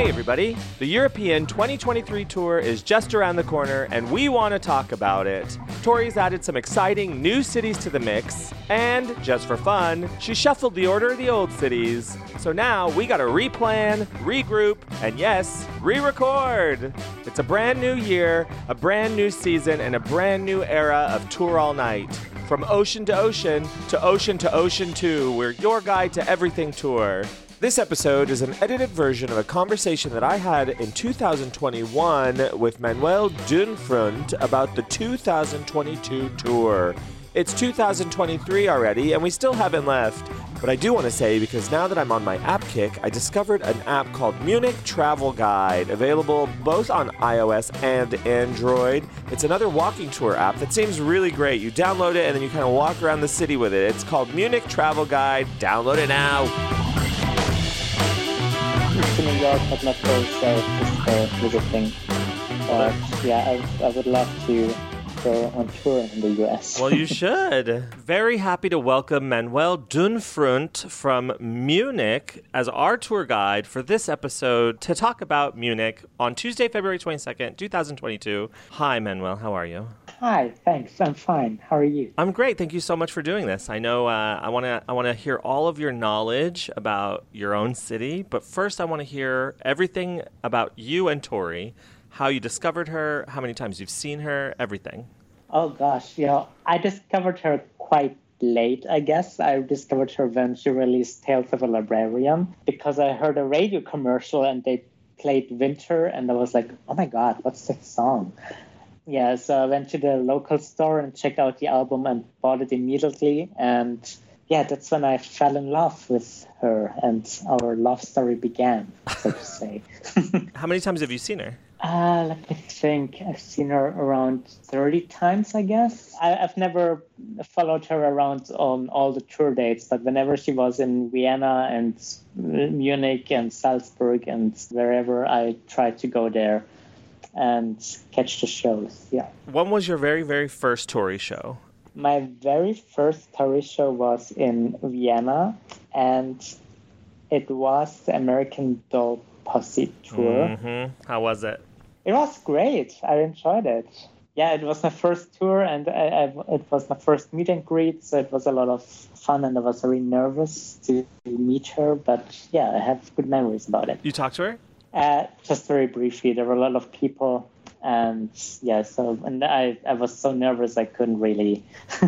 Hey, everybody! The European 2023 tour is just around the corner, and we want to talk about it. Tori's added some exciting new cities to the mix, and just for fun, she shuffled the order of the old cities. So now we gotta replan, regroup, and yes, re record! It's a brand new year, a brand new season, and a brand new era of Tour All Night. From ocean to ocean to ocean to ocean 2, we're your guide to everything tour. This episode is an edited version of a conversation that I had in 2021 with Manuel Dünfründt about the 2022 tour. It's 2023 already, and we still haven't left. But I do want to say, because now that I'm on my app kick, I discovered an app called Munich Travel Guide, available both on iOS and Android. It's another walking tour app that seems really great. You download it and then you kind of walk around the city with it. It's called Munich Travel Guide. Download it now. York, but not for shows, just for visiting. But yeah, I, I would love to on tour in the US. Well, you should. Very happy to welcome Manuel Dünfründt from Munich as our tour guide for this episode to talk about Munich on Tuesday, February 22nd, 2022. Hi, Manuel. How are you? Hi, thanks. I'm fine. How are you? I'm great. Thank you so much for doing this. I know uh, I want to I want to hear all of your knowledge about your own city, but first I want to hear everything about you and Tori, how you discovered her, how many times you've seen her, everything. Oh gosh, you know, I discovered her quite late, I guess. I discovered her when she released Tales of a Librarian because I heard a radio commercial and they played Winter and I was like, oh my god, what's that song? Yeah, so I went to the local store and checked out the album and bought it immediately. And yeah, that's when I fell in love with her and our love story began, so to say. How many times have you seen her? Uh, let me think. I've seen her around 30 times, I guess. I, I've never followed her around on all the tour dates, but whenever she was in Vienna and Munich and Salzburg and wherever, I tried to go there and catch the shows. Yeah. When was your very, very first Tori show? My very first Tori show was in Vienna, and it was the American Doll Posse tour. Mm-hmm. How was it? It was great. I enjoyed it. Yeah, it was my first tour, and I, I, it was my first meet and greet, so it was a lot of fun, and I was very nervous to meet her. But yeah, I have good memories about it. You talked to her? Uh, just very briefly, there were a lot of people, and yeah, so and I, I was so nervous I couldn't really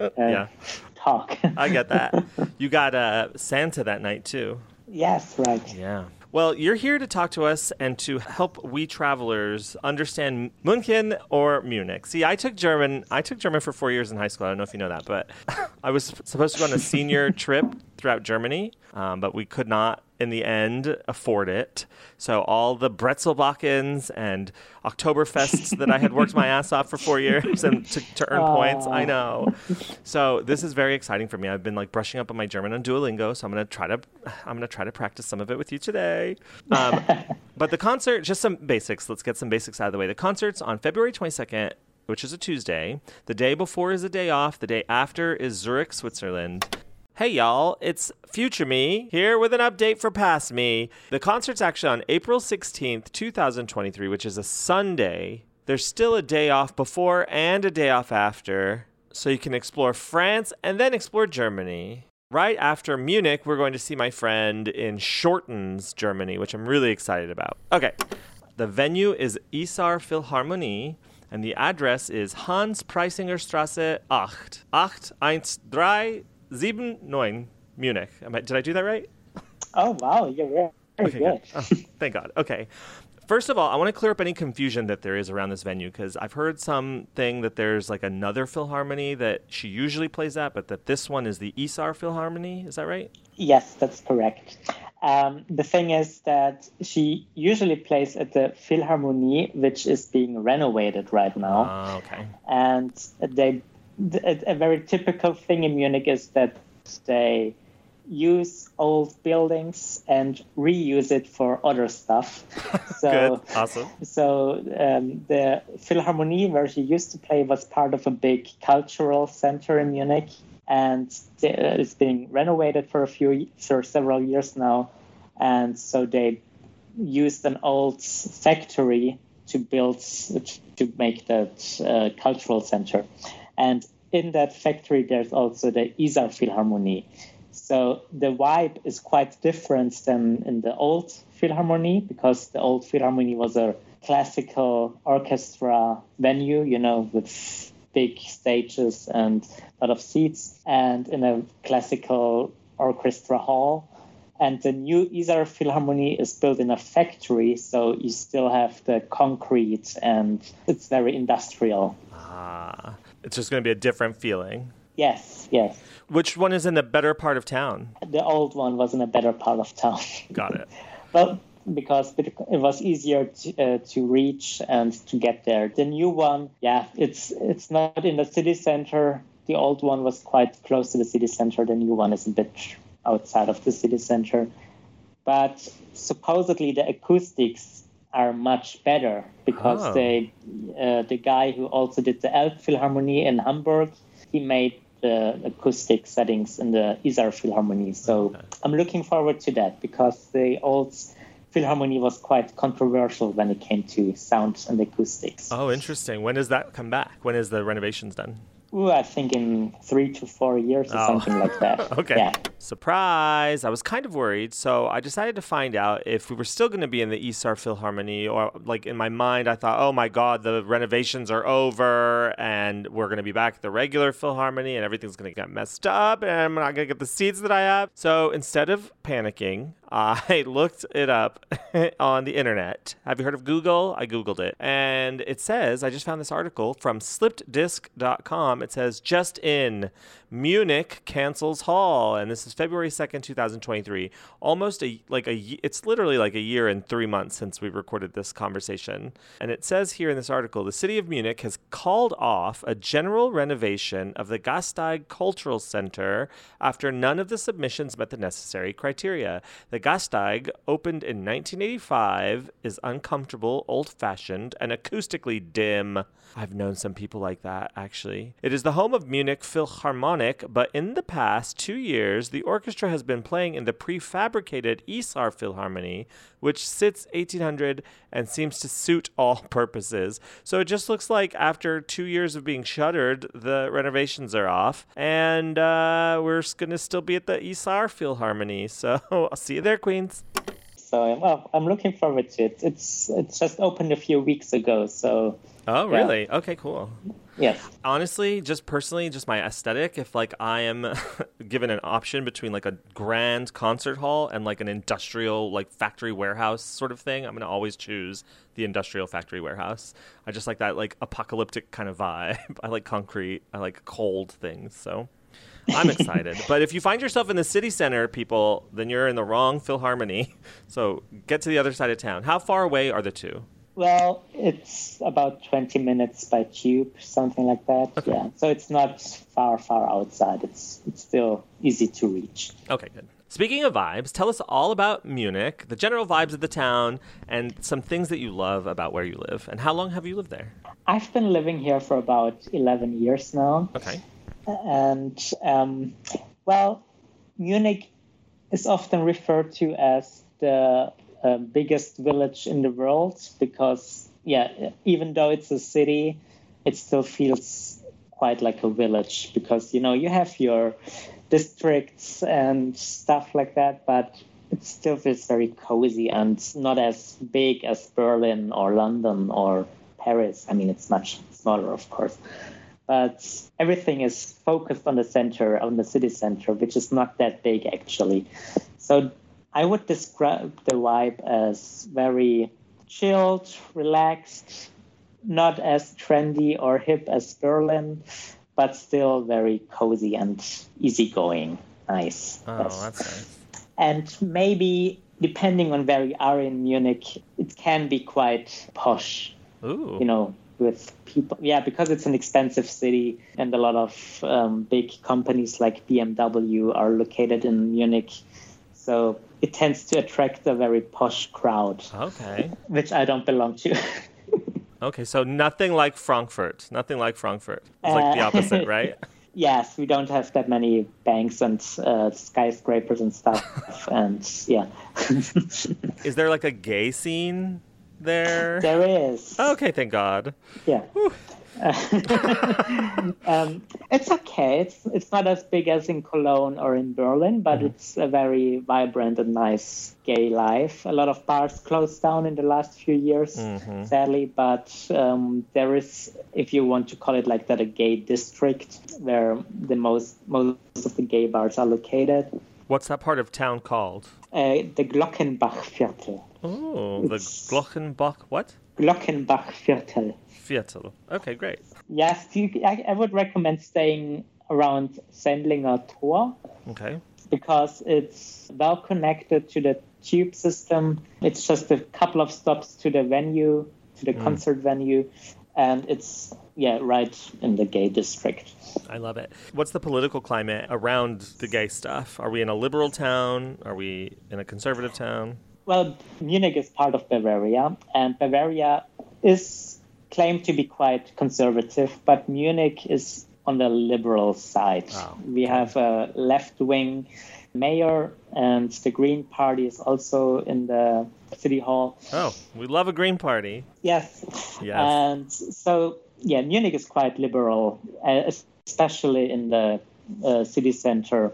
uh, Yeah. talk. I get that. you got uh, Santa that night too. yes, right. Yeah. Well, you're here to talk to us and to help we travelers understand München or Munich. See, I took German. I took German for four years in high school. I don't know if you know that, but I was supposed to go on a senior trip throughout Germany, um, but we could not, in the end, afford it. So all the Brezelbachens and Oktoberfests that I had worked my ass off for four years and to, to earn points, I know. So this is very exciting for me. I've been like brushing up on my German on Duolingo, so I'm gonna try to I'm gonna try to practice some of it with you today. Um, but the concert, just some basics. Let's get some basics out of the way. The concert's on February 22nd, which is a Tuesday. The day before is a day off. The day after is Zurich, Switzerland. Hey y'all, it's Future Me here with an update for Past Me. The concert's actually on April 16th, 2023, which is a Sunday. There's still a day off before and a day off after, so you can explore France and then explore Germany. Right after Munich, we're going to see my friend in Shortens, Germany, which I'm really excited about. Okay, the venue is Isar Philharmonie, and the address is Hans Preisinger Straße 8, 813779, Munich. Am I, did I do that right? Oh wow, you're very, very Okay, good. Oh, thank God. Okay. First of all, I want to clear up any confusion that there is around this venue because I've heard something that there's like another Philharmony that she usually plays at, but that this one is the Isar Philharmony. Is that right? Yes, that's correct. Um, the thing is that she usually plays at the Philharmonie, which is being renovated right now. Ah, okay. And they, a, a very typical thing in Munich is that they use old buildings and reuse it for other stuff. So, Good. Awesome. so um, the Philharmonie, where she used to play, was part of a big cultural center in Munich, and it's being renovated for a few for several years now. And so they used an old factory to build to make that uh, cultural center, and in that factory there's also the Isar Philharmonie. So the vibe is quite different than in the old Philharmonie because the old Philharmonie was a classical orchestra venue, you know, with big stages and a lot of seats, and in a classical orchestra hall. And the new Isar Philharmonie is built in a factory, so you still have the concrete and it's very industrial. Ah, it's just going to be a different feeling. Yes, yes. Which one is in the better part of town? The old one was in a better part of town. Got it. well, because it was easier to, uh, to reach and to get there. The new one, yeah, it's it's not in the city center. The old one was quite close to the city center. The new one is a bit outside of the city center. But supposedly the acoustics are much better because Oh. they, uh, the guy who also did the Elbphilharmonie in Hamburg, he made the acoustic settings in the Isar Philharmonie. So I'm looking forward to that because the old Philharmonie was quite controversial when it came to sound and acoustics. Oh, interesting. When does that come back? When is the renovations done? Ooh, I think in three to four years or Oh. something like that. Okay. Yeah. Surprise! I was kind of worried, so I decided to find out if we were still going to be in the Isar Philharmonie, or like in my mind, I thought, oh my God, the renovations are over, and we're going to be back at the regular Philharmonie, and everything's going to get messed up, and I'm not going to get the seats that I have. So instead of panicking, I looked it up on the internet. Have you heard of Google? I Googled it. And it says, I just found this article from slippedisc.com. It says, just in, Munich cancels hall. And this is February 2nd, 2023. Almost a, like a, it's literally like a year and three months since we recorded this conversation. And it says here in this article, the city of Munich has called off a general renovation of the Gasteig Cultural Center after none of the submissions met the necessary criteria. The Gasteig, opened in 1985, is uncomfortable, old fashioned, and acoustically dim. I've known some people like that, actually. It is the home of Munich Philharmonic, but in the past two years, the orchestra has been playing in the prefabricated Isar Philharmonie, which sits 1800 and seems to suit all purposes. So it just looks like after two years of being shuttered, the renovations are off, and uh, we're going to still be at the Isar Philharmonie. So I'll see you there, Queens. So well, I'm looking forward to it. It's it's just opened a few weeks ago, so Oh, Yeah. really? Okay, cool. Yes. honestly just personally just my aesthetic if like i am given an option between like a grand concert hall and like an industrial like factory warehouse sort of thing i'm going to always choose the industrial factory warehouse. I just like that like apocalyptic kind of vibe. I like concrete. I like cold things so i'm excited. But if you find yourself in the city center people then you're in the wrong Philharmony. so get to the other side of town. How far away are the two Well, it's about 20 minutes by tube, something like that. Yeah. So it's not far, far outside. It's it's still easy to reach. Okay, good. Speaking of vibes, tell us all about Munich, the general vibes of the town, and some things that you love about where you live. And how long have you lived there? I've been living here for about 11 years now. Okay. And, um, well, Munich is often referred to as the uh, biggest village in the world because, yeah, even though it's a city, it still feels quite like a village because, you know, you have your districts and stuff like that, but it still feels very cozy and not as big as Berlin or London or Paris. I mean, it's much smaller, of course but everything is focused on the center, on the city center, which is not that big actually. So I would describe the vibe as very chilled, relaxed, not as trendy or hip as Berlin, but still very cozy and easygoing. Nice. Oh, Yes. that's nice. and maybe depending on where you are in Munich, it can be quite posh. Ooh. You know, with people. Yeah, because it's an expensive city, and a lot of um, big companies like BMW are located in Munich. So it tends to attract a very posh crowd, Okay. which I don't belong to. Okay, so nothing like Frankfurt. Nothing like Frankfurt. It's like the Uh, opposite, right? yes, we don't have that many banks and uh, skyscrapers and stuff. and yeah, Is there like a gay scene there? there is. Okay, thank God. Yeah. um, it's okay. It's it's not as big as in Cologne or in Berlin, but it's a very vibrant and nice gay life. A lot of bars closed down in the last few years, sadly, but um, there is, if you want to call it like that, a gay district where the most most of the gay bars are located. What's that part of town called? Uh, the Glockenbachviertel. Oh, the It's- Glockenbach. What? Glockenbachviertel. Viertel. Viertel. Okay, great. Yes, you, I, I would recommend staying around Sendlinger Tor Okay. because it's well connected to the tube system. It's just a couple of stops to the venue, to the mm. concert venue, and it's yeah right in the gay district. I love it. What's the political climate around the gay stuff? Are we in a liberal town? Are we in a conservative town? Well, Munich is part of Bavaria, and Bavaria is claimed to be quite conservative, but Munich is on the liberal side. Oh, We have a left wing mayor, and the Green Party is also in the city hall. Oh, we love a green party. Yes. Yes. And so, yeah, Munich is quite liberal, especially in the uh, city center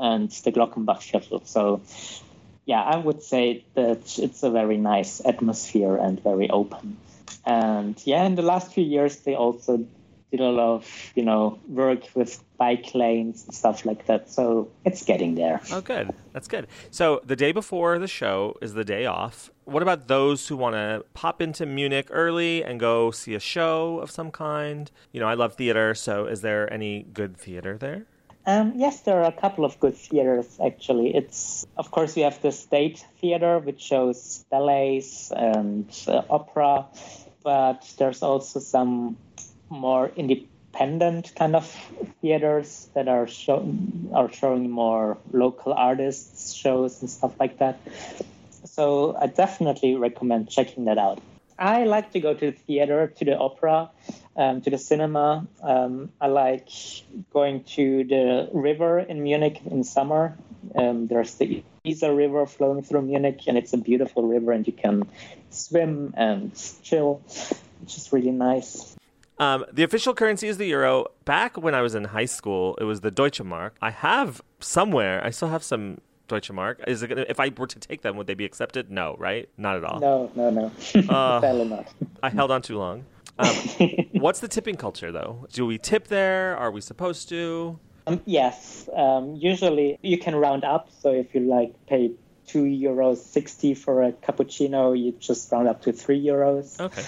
and the Glockenbachviertel. So, yeah, I would say that it's a very nice atmosphere and very open. And yeah, in the last few years, they also did a lot of, you know, work with bike lanes and stuff like that. So it's getting there. Oh, good. That's good. So the day before the show is the day off. What about those who want to pop into Munich early and go see a show of some kind? You know, I love theater, so is there any good theater there? Um, yes, there are a couple of good theaters actually. It's of course we have the State Theater, which shows ballets and uh, opera, but there's also some more independent kind of theaters that are show- are showing more local artists shows and stuff like that. So I definitely recommend checking that out. I like to go to the theater, to the opera, um, to the cinema. Um, I like going to the river in Munich in summer. Um, there's the Isar River flowing through Munich, and it's a beautiful river, and you can swim and chill, which is really nice. Um, the official currency is the euro. Back when I was in high school, it was the Deutsche Mark. I have somewhere, I still have some Deutsche Mark. Is it gonna, if I were to take them, would they be accepted? No, right? Not at all. No, no, no, Uh, sadly not. I held on too long. Um, what's the tipping culture, though? Do we tip there? Are we supposed to? Um, yes, um, usually you can round up. So if you like pay two euros sixty for a cappuccino, you just round up to three euros. Okay.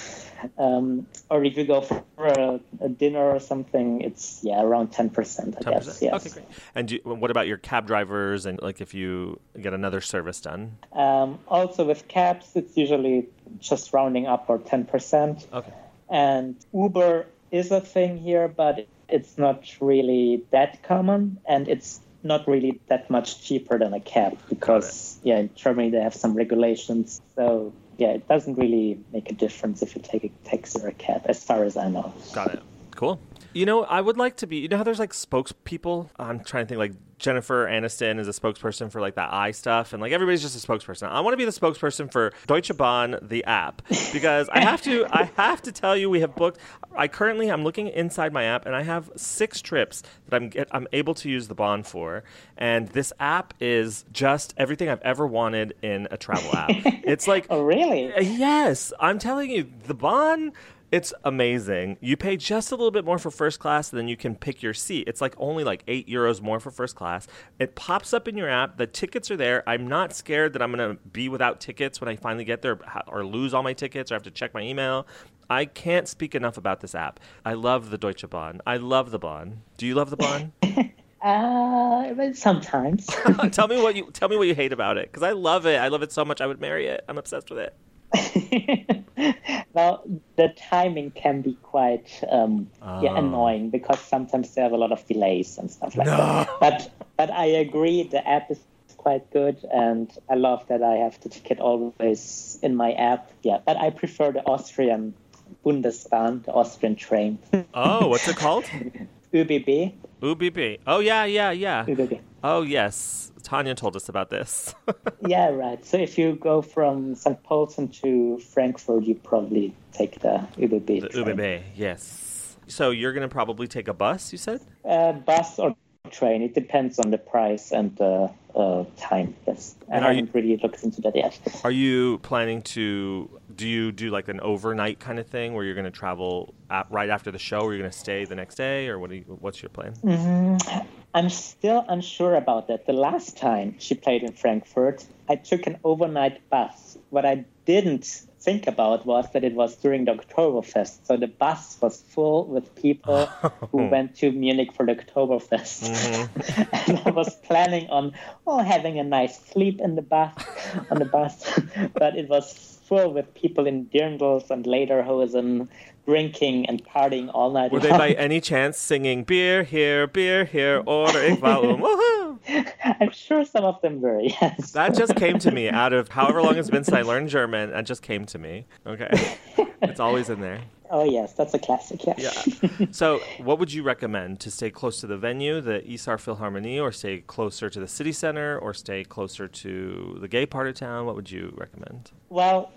Um, or if you go for a, a dinner or something, it's yeah around ten percent. I Ten guess. percent. Yes. Okay, great. And do, what about your cab drivers and like if you get another service done? Um, also with cabs, it's usually just rounding up or ten percent. Okay. And Uber is a thing here, but it's not really that common, and it's not really that much cheaper than a cab because yeah, in Germany they have some regulations. So yeah, it doesn't really make a difference if you take a taxi or a cab, as far as I know. Got it. Cool. You know, I would like to be. You know how there's like spokespeople. I'm trying to think. Like Jennifer Aniston is a spokesperson for like that eye stuff, and like everybody's just a spokesperson. I want to be the spokesperson for Deutsche Bahn, the app, because I have to. I have to tell you, we have booked. I currently I'm looking inside my app, and I have six trips that I'm get, I'm able to use the Bahn for, and this app is just everything I've ever wanted in a travel app. it's like Oh, really? Yes, I'm telling you, the Bahn, it's amazing. You pay just a little bit more for first class, and then you can pick your seat. It's like only like eight euros more for first class. It pops up in your app. The tickets are there. I'm not scared that I'm going to be without tickets when I finally get there or lose all my tickets or have to check my email. I can't speak enough about this app. I love the Deutsche Bahn. I love the Bahn. Do you love the Bahn? Uh, but sometimes. tell me what you tell me what you hate about it because I love it. I love it so much. I would marry it. I'm obsessed with it. well, the timing can be quite um, yeah, Oh. annoying because sometimes there are a lot of delays and stuff like No. that. But but I agree, the app is quite good, and I love that I have the ticket always in my app. Yeah, but I prefer the Austrian Bundesbahn, the Austrian train, Oh, what's it called? ÖBB. UBB. Oh yeah, yeah, yeah. Oh yes, Tanya told us about this. Yeah, right. So if you go from St. Polten to Frankfurt, you probably take the ÖBB. the train. UBB. Yes. So you're gonna probably take a bus. You said. Uh, bus or train. It depends on the price and the uh, time. I And you- haven't really looked into that yet. Are you planning to? Do you do like an overnight kind of thing where you're gonna travel at, right after the show, or you're gonna stay the next day, or what? Do you, what's your plan? Mm-hmm. I'm still unsure about that. The last time she played in Frankfurt, I took an overnight bus. What I didn't think about was that it was during the Oktoberfest. So the bus was full with people who went to Munich for the Oktoberfest. Mm-hmm. and I was planning on oh having a nice sleep in the bus on the bus. but it was full with people in dirndls and lederhosen drinking and partying all night Were they by any chance singing "Beer here, beer here, order ich warum"? Woohoo! I'm sure some of them were, yes. That just came to me out of however long it's been since I learned German. That just came to me. Okay, it's always in there. Oh yes, that's a classic. Yeah. Yeah. So, what would you recommend to stay close to the venue, the Isar Philharmonie, or stay closer to the city center, or stay closer to the gay part of town? What would you recommend? Well,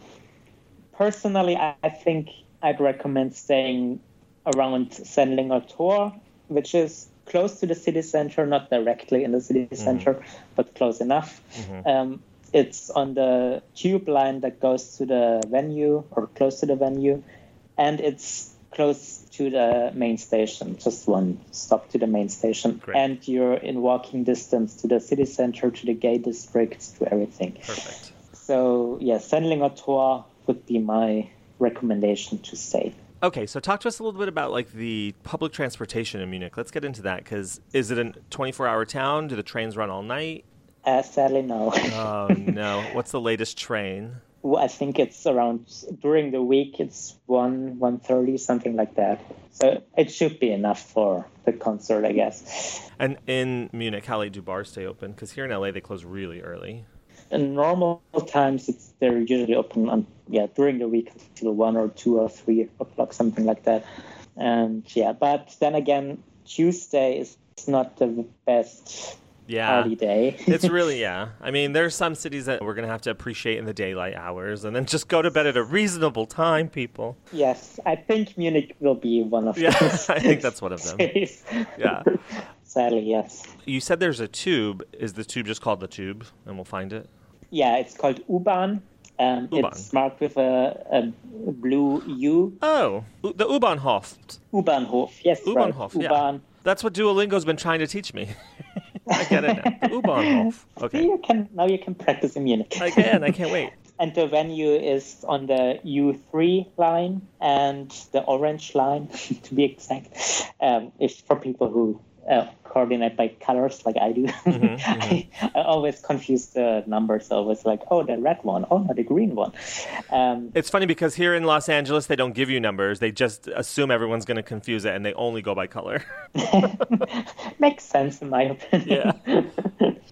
personally, I think I'd recommend staying around Sendlinger Tor, which is close to the city center, not directly in the city center, but close enough. Um, it's on the tube line that goes to the venue or close to the venue, and it's close to the main station, just one stop to the main station. Great. And you're in walking distance to the city center, to the gay districts, to everything. Perfect. So yeah, Sendlinger Tor would be my recommendation to stay. Okay, so talk to us a little bit about like the public transportation in Munich. Let's get into that because is it a 24-hour town? Do the trains run all night? Uh, sadly, no. Oh no! What's the latest train? Well, I think it's around during the week. It's one one thirty, something like that. So it should be enough for the concert, I guess. And in Munich, how late do bars stay open? Because here in LA, they close really early. In normal times, it's they're usually open on yeah during the week until one or two or three o'clock, something like that. And yeah, but then again, Tuesday is not the best Yeah. it's really yeah. I mean, there's some cities that we're gonna have to appreciate in the daylight hours, and then just go to bed at a reasonable time, people. Yes, I think Munich will be one of Yeah, those. I think that's one of them. Yeah. Sadly, yes. You said there's a tube. Is the tube just called the tube? And we'll find it. Yeah, it's called U-Bahn. Um. It's marked with a, a blue U. Oh, the U-Bahnhof. U-Bahnhof. Yes, right. U-Bahnhof. Yeah. U-Bahn. That's what Duolingo's been trying to teach me. I get it now. The U-Bahnhof. Okay. you can now you can practice in Munich. I can. I can't wait. and the venue is on the U3 line and the orange line, to be exact. Um, for people who uh, coordinate by colors, like I do. Mm-hmm, I, I always confuse the numbers. So Always like, oh, the red one. Oh, no, the green one. Um, It's funny because here in Los Angeles, they don't give you numbers. They just assume everyone's going to confuse it, and they only go by color. makes sense in my opinion. Yeah.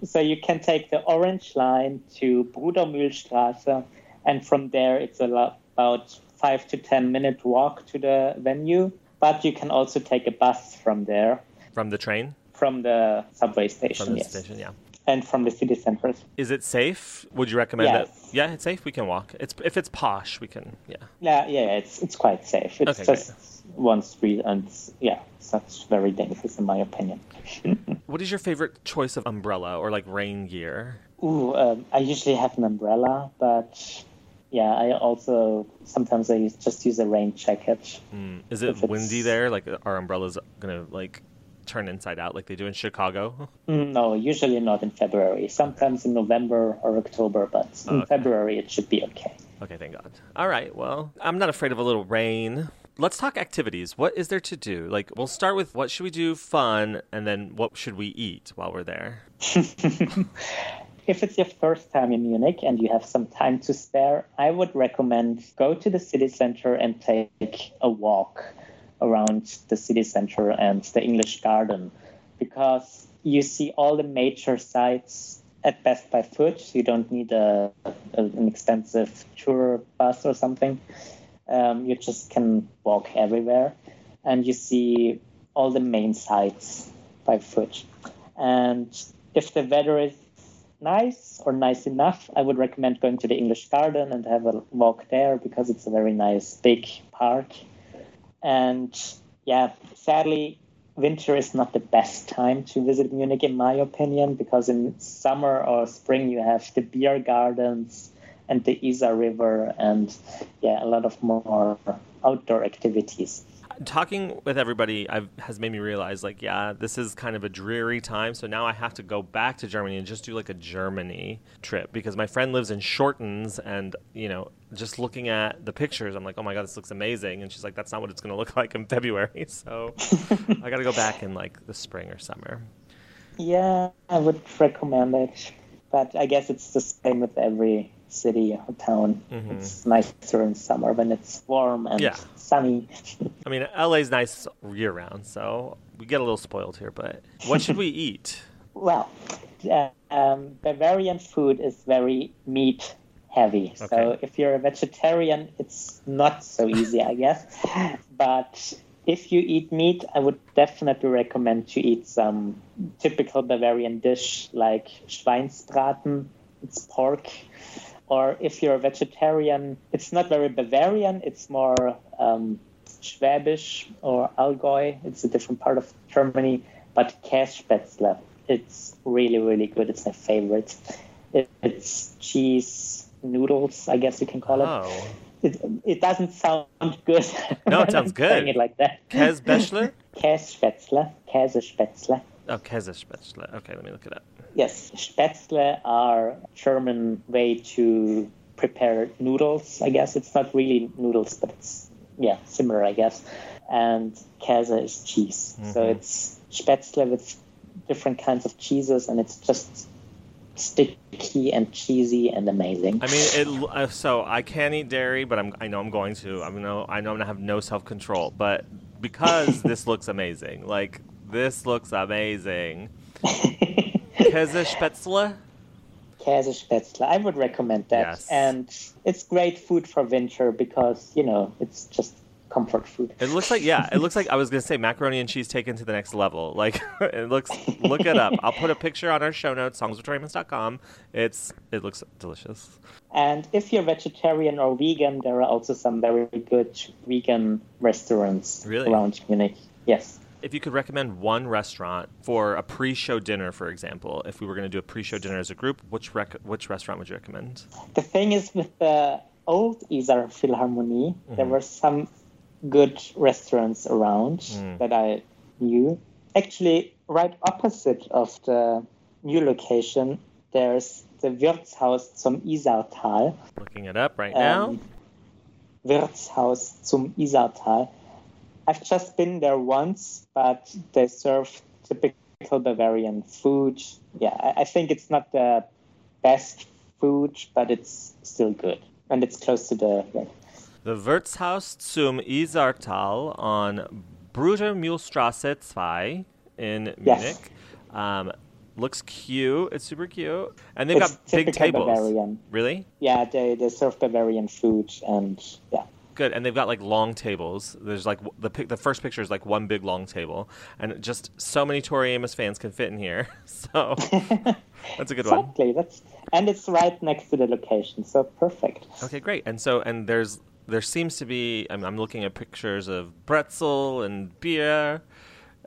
so you can take the orange line to Brudermühlstraße, and from there it's about five to ten minute walk to the venue. But you can also take a bus from there, From the train, from the subway station, from the yes, station, yeah. and from the city centers. Is it safe? Would you recommend Yes. it? Yeah, it's safe. We can walk. It's if it's posh, we can. Yeah. Yeah, yeah, it's it's quite safe. It's Okay, just one street, and yeah, it's not very dangerous in my opinion. What is your favorite choice of umbrella or like rain gear? Ooh, um, I usually have an umbrella, but yeah, I also sometimes I use, just use a rain jacket. Mm. Is it windy there? Like are umbrellas gonna like turn inside out like they do in Chicago? Mm, No, usually not in February. Sometimes in November or October, but in Okay. February it should be okay. Okay, thank God. All right. Well, I'm not afraid of a little rain. let's talk activities. What is there to do? Like, we'll start with what should we do fun, and then what should we eat while we're there? if it's your first time in Munich and you have some time to spare, I would recommend go to the city center and take a walk around the city center and the English Garden because you see all the major sites at best by foot. You don't need a, a an expensive tour bus or something. Um, you just can walk everywhere and you see all the main sites by foot. And if the weather is nice or nice enough, I would recommend going to the English Garden and have a walk there because it's a very nice big park. And yeah, sadly, winter is not the best time to visit Munich, in my opinion, because in summer or spring you have the beer gardens and the Isar River and yeah, a lot of more outdoor activities talking with everybody I've, has made me realize, like, yeah, this is kind of a dreary time. So now I have to go back to Germany and just do like a Germany trip because my friend lives in Shortens, and you know, just looking at the pictures, I'm like, oh my god, this looks amazing. And she's like, that's not what it's going to look like in February. So I got to go back in like the spring or summer. Yeah, I would recommend it, but I guess it's the same with every city or town. Mm-hmm. It's nicer in summer when it's warm and yeah. sunny. I mean, LA's nice year round, so we get a little spoiled here. But what should we eat? Well, uh, um, Bavarian food is very meat heavy. Okay. So if you're a vegetarian, it's not so easy, I guess. But if you eat meat, I would definitely recommend to eat some typical Bavarian dish like Schweinsbraten. It's pork or if you're a vegetarian, it's not very Bavarian, it's more um, Schwäbisch or Allgäu. It's a different part of Germany, but Kässpätzle, it's really, really good. It's my favorite. It's cheese noodles, I guess you can call it. Oh. It, it doesn't sound good. No, it sounds good. Saying it like that. Käsbächle? Kässpätzle. Käsespätzle. Oh, Käsespätzle. Okay, let me look it up. Yes, Spätzle are German way to prepare noodles. I guess it's not really noodles, but it's yeah similar, I guess. And Käse is cheese, mm-hmm. so it's Spätzle with different kinds of cheeses, and it's just sticky and cheesy and amazing. I mean, it, uh, so I can't eat dairy, but I'm, I know I'm going to. I know I know I'm gonna have no self control, but because this looks amazing, like this looks amazing. Käsespätzle? Käsespätzle. I would recommend that. Yes. And it's great food for winter because, you know, it's just comfort food. It looks like yeah, it looks like I was gonna say macaroni and cheese taken to the next level. Like it looks look it up. I'll put a picture on our show notes, songsoftoriamos.com. It's it looks delicious. And if you're vegetarian or vegan, there are also some very good vegan restaurants really? around Munich. Yes if you could recommend one restaurant for a pre-show dinner, for example, if we were going to do a pre-show dinner as a group, which rec- which restaurant would you recommend? The thing is, with the old Isar Philharmonie, mm-hmm. there were some good restaurants around mm. that I knew. Actually, right opposite of the new location, there's the Wirtshaus zum Isartal. Looking it up right um, now. Wirtshaus zum Isartal I've just been there once, but they serve typical Bavarian food. Yeah, I, I think it's not the best food, but it's still good. And it's close to the. Yeah. The Wirtshaus zum Isartal on Brudermühlstraße 2 in Munich. Um, looks cute. It's super cute. And they've it's got big tables. Bavarian. Really? Yeah, they, they serve Bavarian food and yeah good. And they've got like long tables. There's like the the first picture is like one big long table, and just so many Tori Amos fans can fit in here. So that's a good exactly. one. Exactly. That's and it's right next to the location, so perfect. Okay, great. And so and there's there seems to be. I'm, I'm looking at pictures of pretzel and beer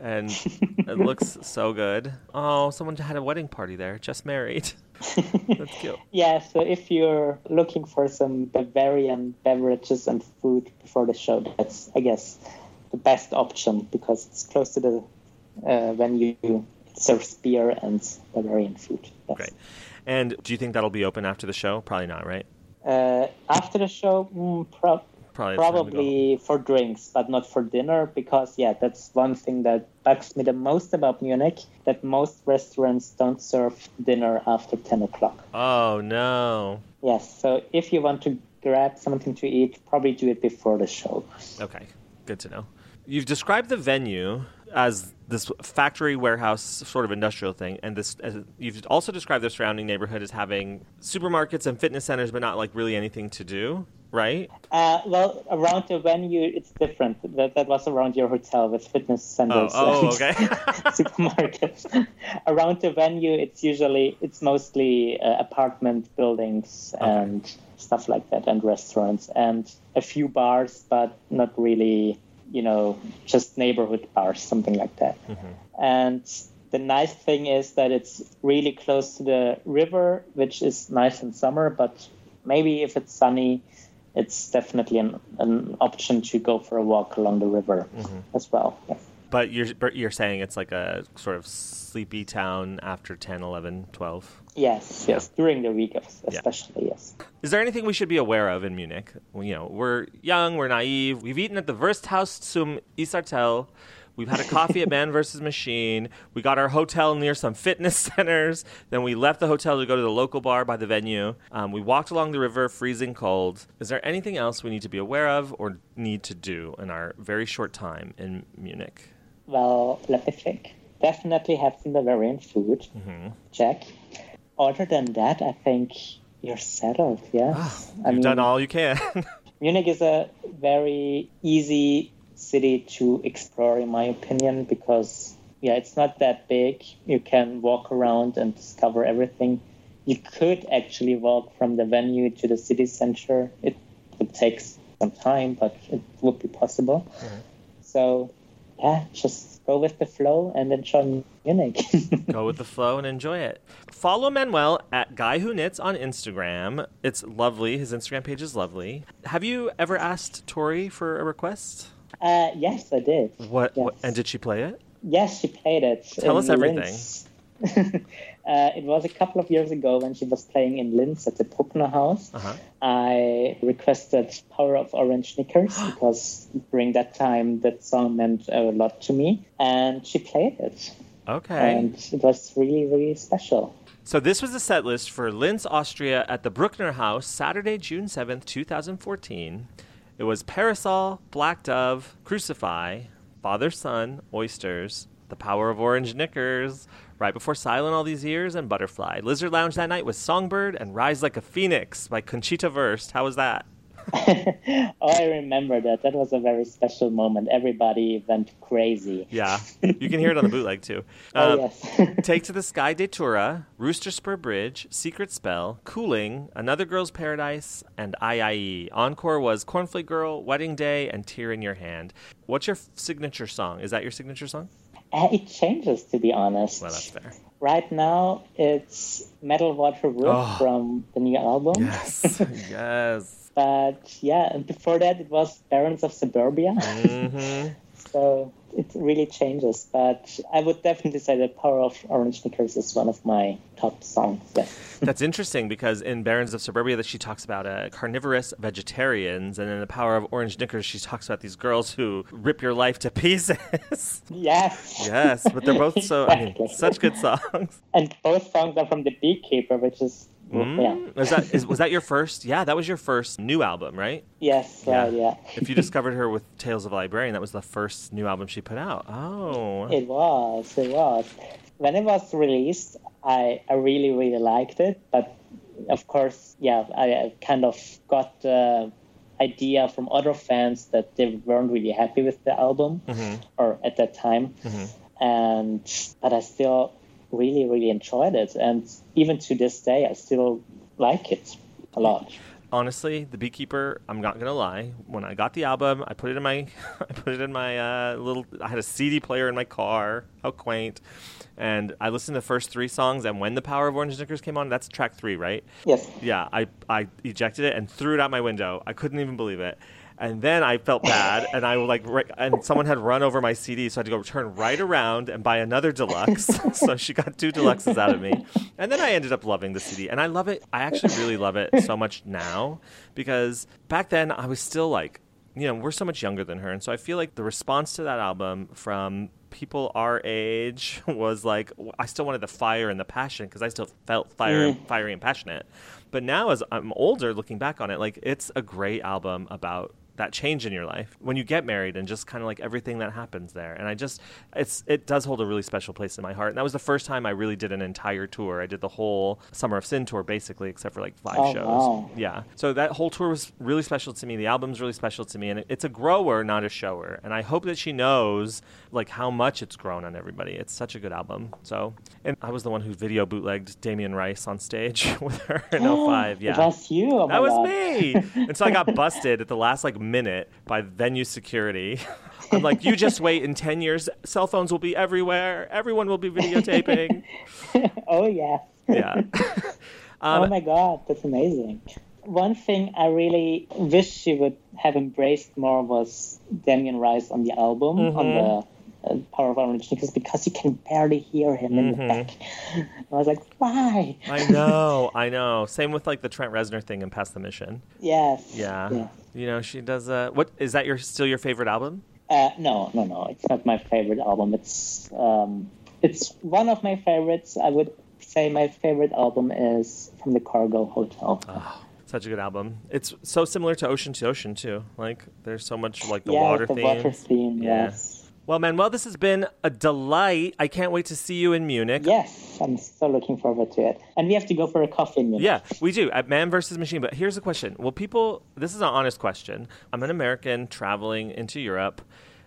and it looks so good. Oh, someone had a wedding party there, just married. That's cute. yeah, so if you're looking for some Bavarian beverages and food before the show, that's, I guess, the best option because it's close to the uh, venue. It serves beer and Bavarian food. Yes. Great. And do you think that'll be open after the show? Probably not, right? Uh, after the show, mm, pro- Probably the time to go Probably for drinks, but not for dinner, because yeah, that's one thing that bugs me the most about Munich. That most restaurants don't serve dinner after ten o'clock. Oh no. Yes, so if you want to grab something to eat, probably do it before the show. Okay, good to know. You've described the venue as this factory warehouse sort of industrial thing, and this you've also described the surrounding neighborhood as having supermarkets and fitness centers, but not like really anything to do, right? Uh, well, around the venue, it's different. That, that was around your hotel with fitness Oh, centers. oh, and okay. supermarkets. around the venue, it's usually it's mostly uh, apartment buildings and stuff like that, and restaurants, and a few bars, but not really, you know, just neighborhood bars, something like that. Mm-hmm. And the nice thing is that it's really close to the river, which is nice in summer, but maybe if it's sunny, it's definitely an, an option to go for a walk along the river mm-hmm. as well. Yeah. But you're but you're saying it's like a sort of sleepy town after 10, 11, 12. Yes, yes, during the week, especially, yes. Is there anything we should be aware of in Munich? Well, you know, we're young, we're naive. We've eaten at the Wursthaus zum Isartel. We've had a coffee at Man vs. Machine. We got our hotel near some fitness centers. Then we left the hotel to go to the local bar by the venue. Um, we walked along the river, freezing cold. Is there anything else we need to be aware of or need to do in our very short time in Munich? Well, let me think. Definitely have some Bavarian food. Mm-hmm. Check. Other than that, I think you're settled, yes. Ah, I You've done all you can. Munich is a very easy city to explore, in my opinion, because yeah, it's not that big. You can walk around and discover everything. You could actually walk from the venue to the city center. It would take some time, but it would be possible. Mm-hmm. So yeah, just go with the flow and enjoy Munich. Go with the flow and enjoy it. Follow Manuel at Guy Who Knits on Instagram. It's lovely. His Instagram page is lovely. Have you ever asked Tori for a request? uh, yes, I did. What, what? And did she play it? Yes, she played it. Tell us everything. Uh, it was a couple of years ago when she was playing in Linz at the Bruckner House. Uh-huh. I requested Power of Orange Knickers because during that time that song meant a lot to me. And she played it. Okay. And it was really, really special. So this was the set list for Linz, Austria at the Bruckner House, Saturday, June 7th, 2014. It was Parasol, Black Dove, Crucify, Father Son, Oysters, The Power of Orange Knickers, Right Before Silent All These Years, and Butterfly. Lizard Lounge that night was Songbird and Rise Like a Phoenix by Conchita Wurst. How was that? oh, I remember that. That was a very special moment. Everybody went crazy. Yeah, you can hear it on the bootleg too. Oh, Um, yes. Take to the Sky Datura, Rooster Spur Bridge, Secret Spell, Cooling, Another Girl's Paradise, and iieee. Encore was Cornflake Girl, Wedding Day, and Tear in Your Hand. What's your f- signature song? Is that your signature song? It changes, to be honest. Well, that's fair. Right now, it's Metal Water Wood Oh. from the new album. Yes, yes. But yeah, before that, it was Barons of Suburbia. hmm so it really changes. But I would definitely say that Power of Orange Knickers is one of my top songs. Yes. That's interesting because in Barons of Suburbia that she talks about uh, carnivorous vegetarians, and in The Power of Orange Knickers she talks about these girls who rip your life to pieces. Yes. yes, but they're both so I mean, such good songs. And both songs are from The Beekeeper, which is yeah. Mm. Was that is, was that your first? Yeah, that was your first new album, right? Yes. Yeah. Yeah. yeah. If you discovered her with Tales of a Librarian, that was the first new album she put out. Oh, It was. It was. When it was released, I, I really, really liked it. But of course, yeah, I, kind of got the idea from other fans that they weren't really happy with the album, Mm-hmm. or at that time. And but I still really, really enjoyed it, and even to this day, I still like it a lot. honestly, The Beekeeper. I'm not gonna lie. When I got the album, I put it in my, I put it in my uh, little. I had a CD player in my car. How quaint! And I listened to the first three songs, and when the Power of Orange Knickers came on, that's track three, right? Yes. Yeah, I, I ejected it and threw it out my window. I couldn't even believe it. And then I felt bad, and I like, and someone had run over my CD, so I had to go turn right around and buy another deluxe. so she got two deluxes out of me, and then I ended up loving the CD, and I love it. I actually really love it so much now because back then I was still like, you know, we're so much younger than her, and so I feel like the response to that album from people our age was like I still wanted the fire and the passion because I still felt fire, mm. fiery and passionate. But now, as I'm older, looking back on it, like it's a great album about that change in your life when you get married and just kind of like everything that happens there. And I just, it's it does hold a really special place in my heart. And that was the first time I really did an entire tour. I did the whole Summer of Sin tour basically, except for like five Oh, shows. wow. Yeah. So that whole tour was really special to me. The album's really special to me, and it- it's a grower, not a shower. And I hope that she knows like how much it's grown on everybody. It's such a good album. So, and I was the one who video bootlegged Damien Rice on stage with her in 05. Yeah. Was you. Oh That was God. me. And so I got busted at the last like minute by venue security. I'm like, you just wait. In 10 years, cell phones will be everywhere. Everyone will be videotaping. oh yeah. Yeah. oh Um, my god, that's amazing. One thing I really wish she would have embraced more was Damien Rice on the album Mm-hmm. on the uh, Power of Orange because because you can barely hear him in the back. I was like, why? Mm-hmm. I know. I know. Same with like the Trent Reznor thing in Past the Mission. Yes. Yeah. Yeah. You know, she does. Uh, what is that? Your still your favorite album? Uh, no, no, no. It's not my favorite album. It's um, it's one of my favorites. I would say my favorite album is from the Choirgirl Hotel. Oh, such a good album. It's so similar to Ocean to Ocean too. Like there's so much like the yeah, water the theme. water theme. Yeah. Yes. Well, Manuel, this has been a delight. I can't wait to see you in Munich. Yes, I'm so looking forward to it. And we have to go for a coffee in Munich. Yeah, we do at Man versus Machine. But here's the question: Will people? This is an honest question. I'm an American traveling into Europe.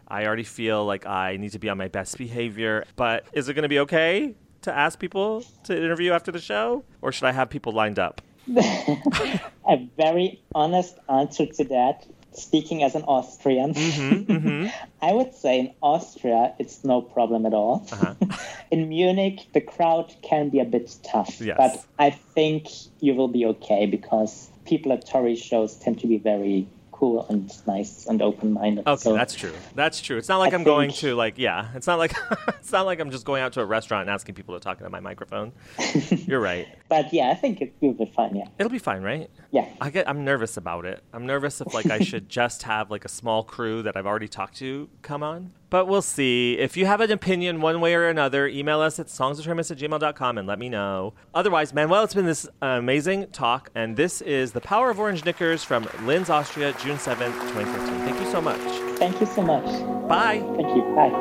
I already feel like I need to be on my best behavior. But is it going to be okay to ask people to interview after the show, or should I have people lined up? A very honest answer to that. Speaking as an Austrian, Mm-hmm, I would say in Austria it's no problem at all. Uh-huh. in Munich, the crowd can be a bit tough, Yes. but I think you will be okay because people at Tori shows tend to be very cool and nice and open-minded. Okay, so that's true. That's true. It's not like I I'm going to like yeah. It's not like it's not like I'm just going out to a restaurant and asking people to talk into my microphone. You're right. But yeah, I think it will be fine. Yeah, It'll be fine, right? yeah. I get I'm nervous about it. I'm nervous if like I should just have like a small crew that I've already talked to come on. But we'll see. If you have an opinion one way or another, email us at songsoftoriamos at gmail.com and let me know. Otherwise, Manuel, it's been this amazing talk, and this is The Power of Orange Knickers from Linz, Austria, June 7th, 2015. Thank you so much. Thank you so much. Bye. Thank you. Bye.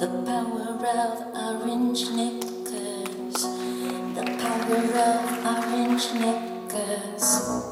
The power of orange knickers. Of orange knickers.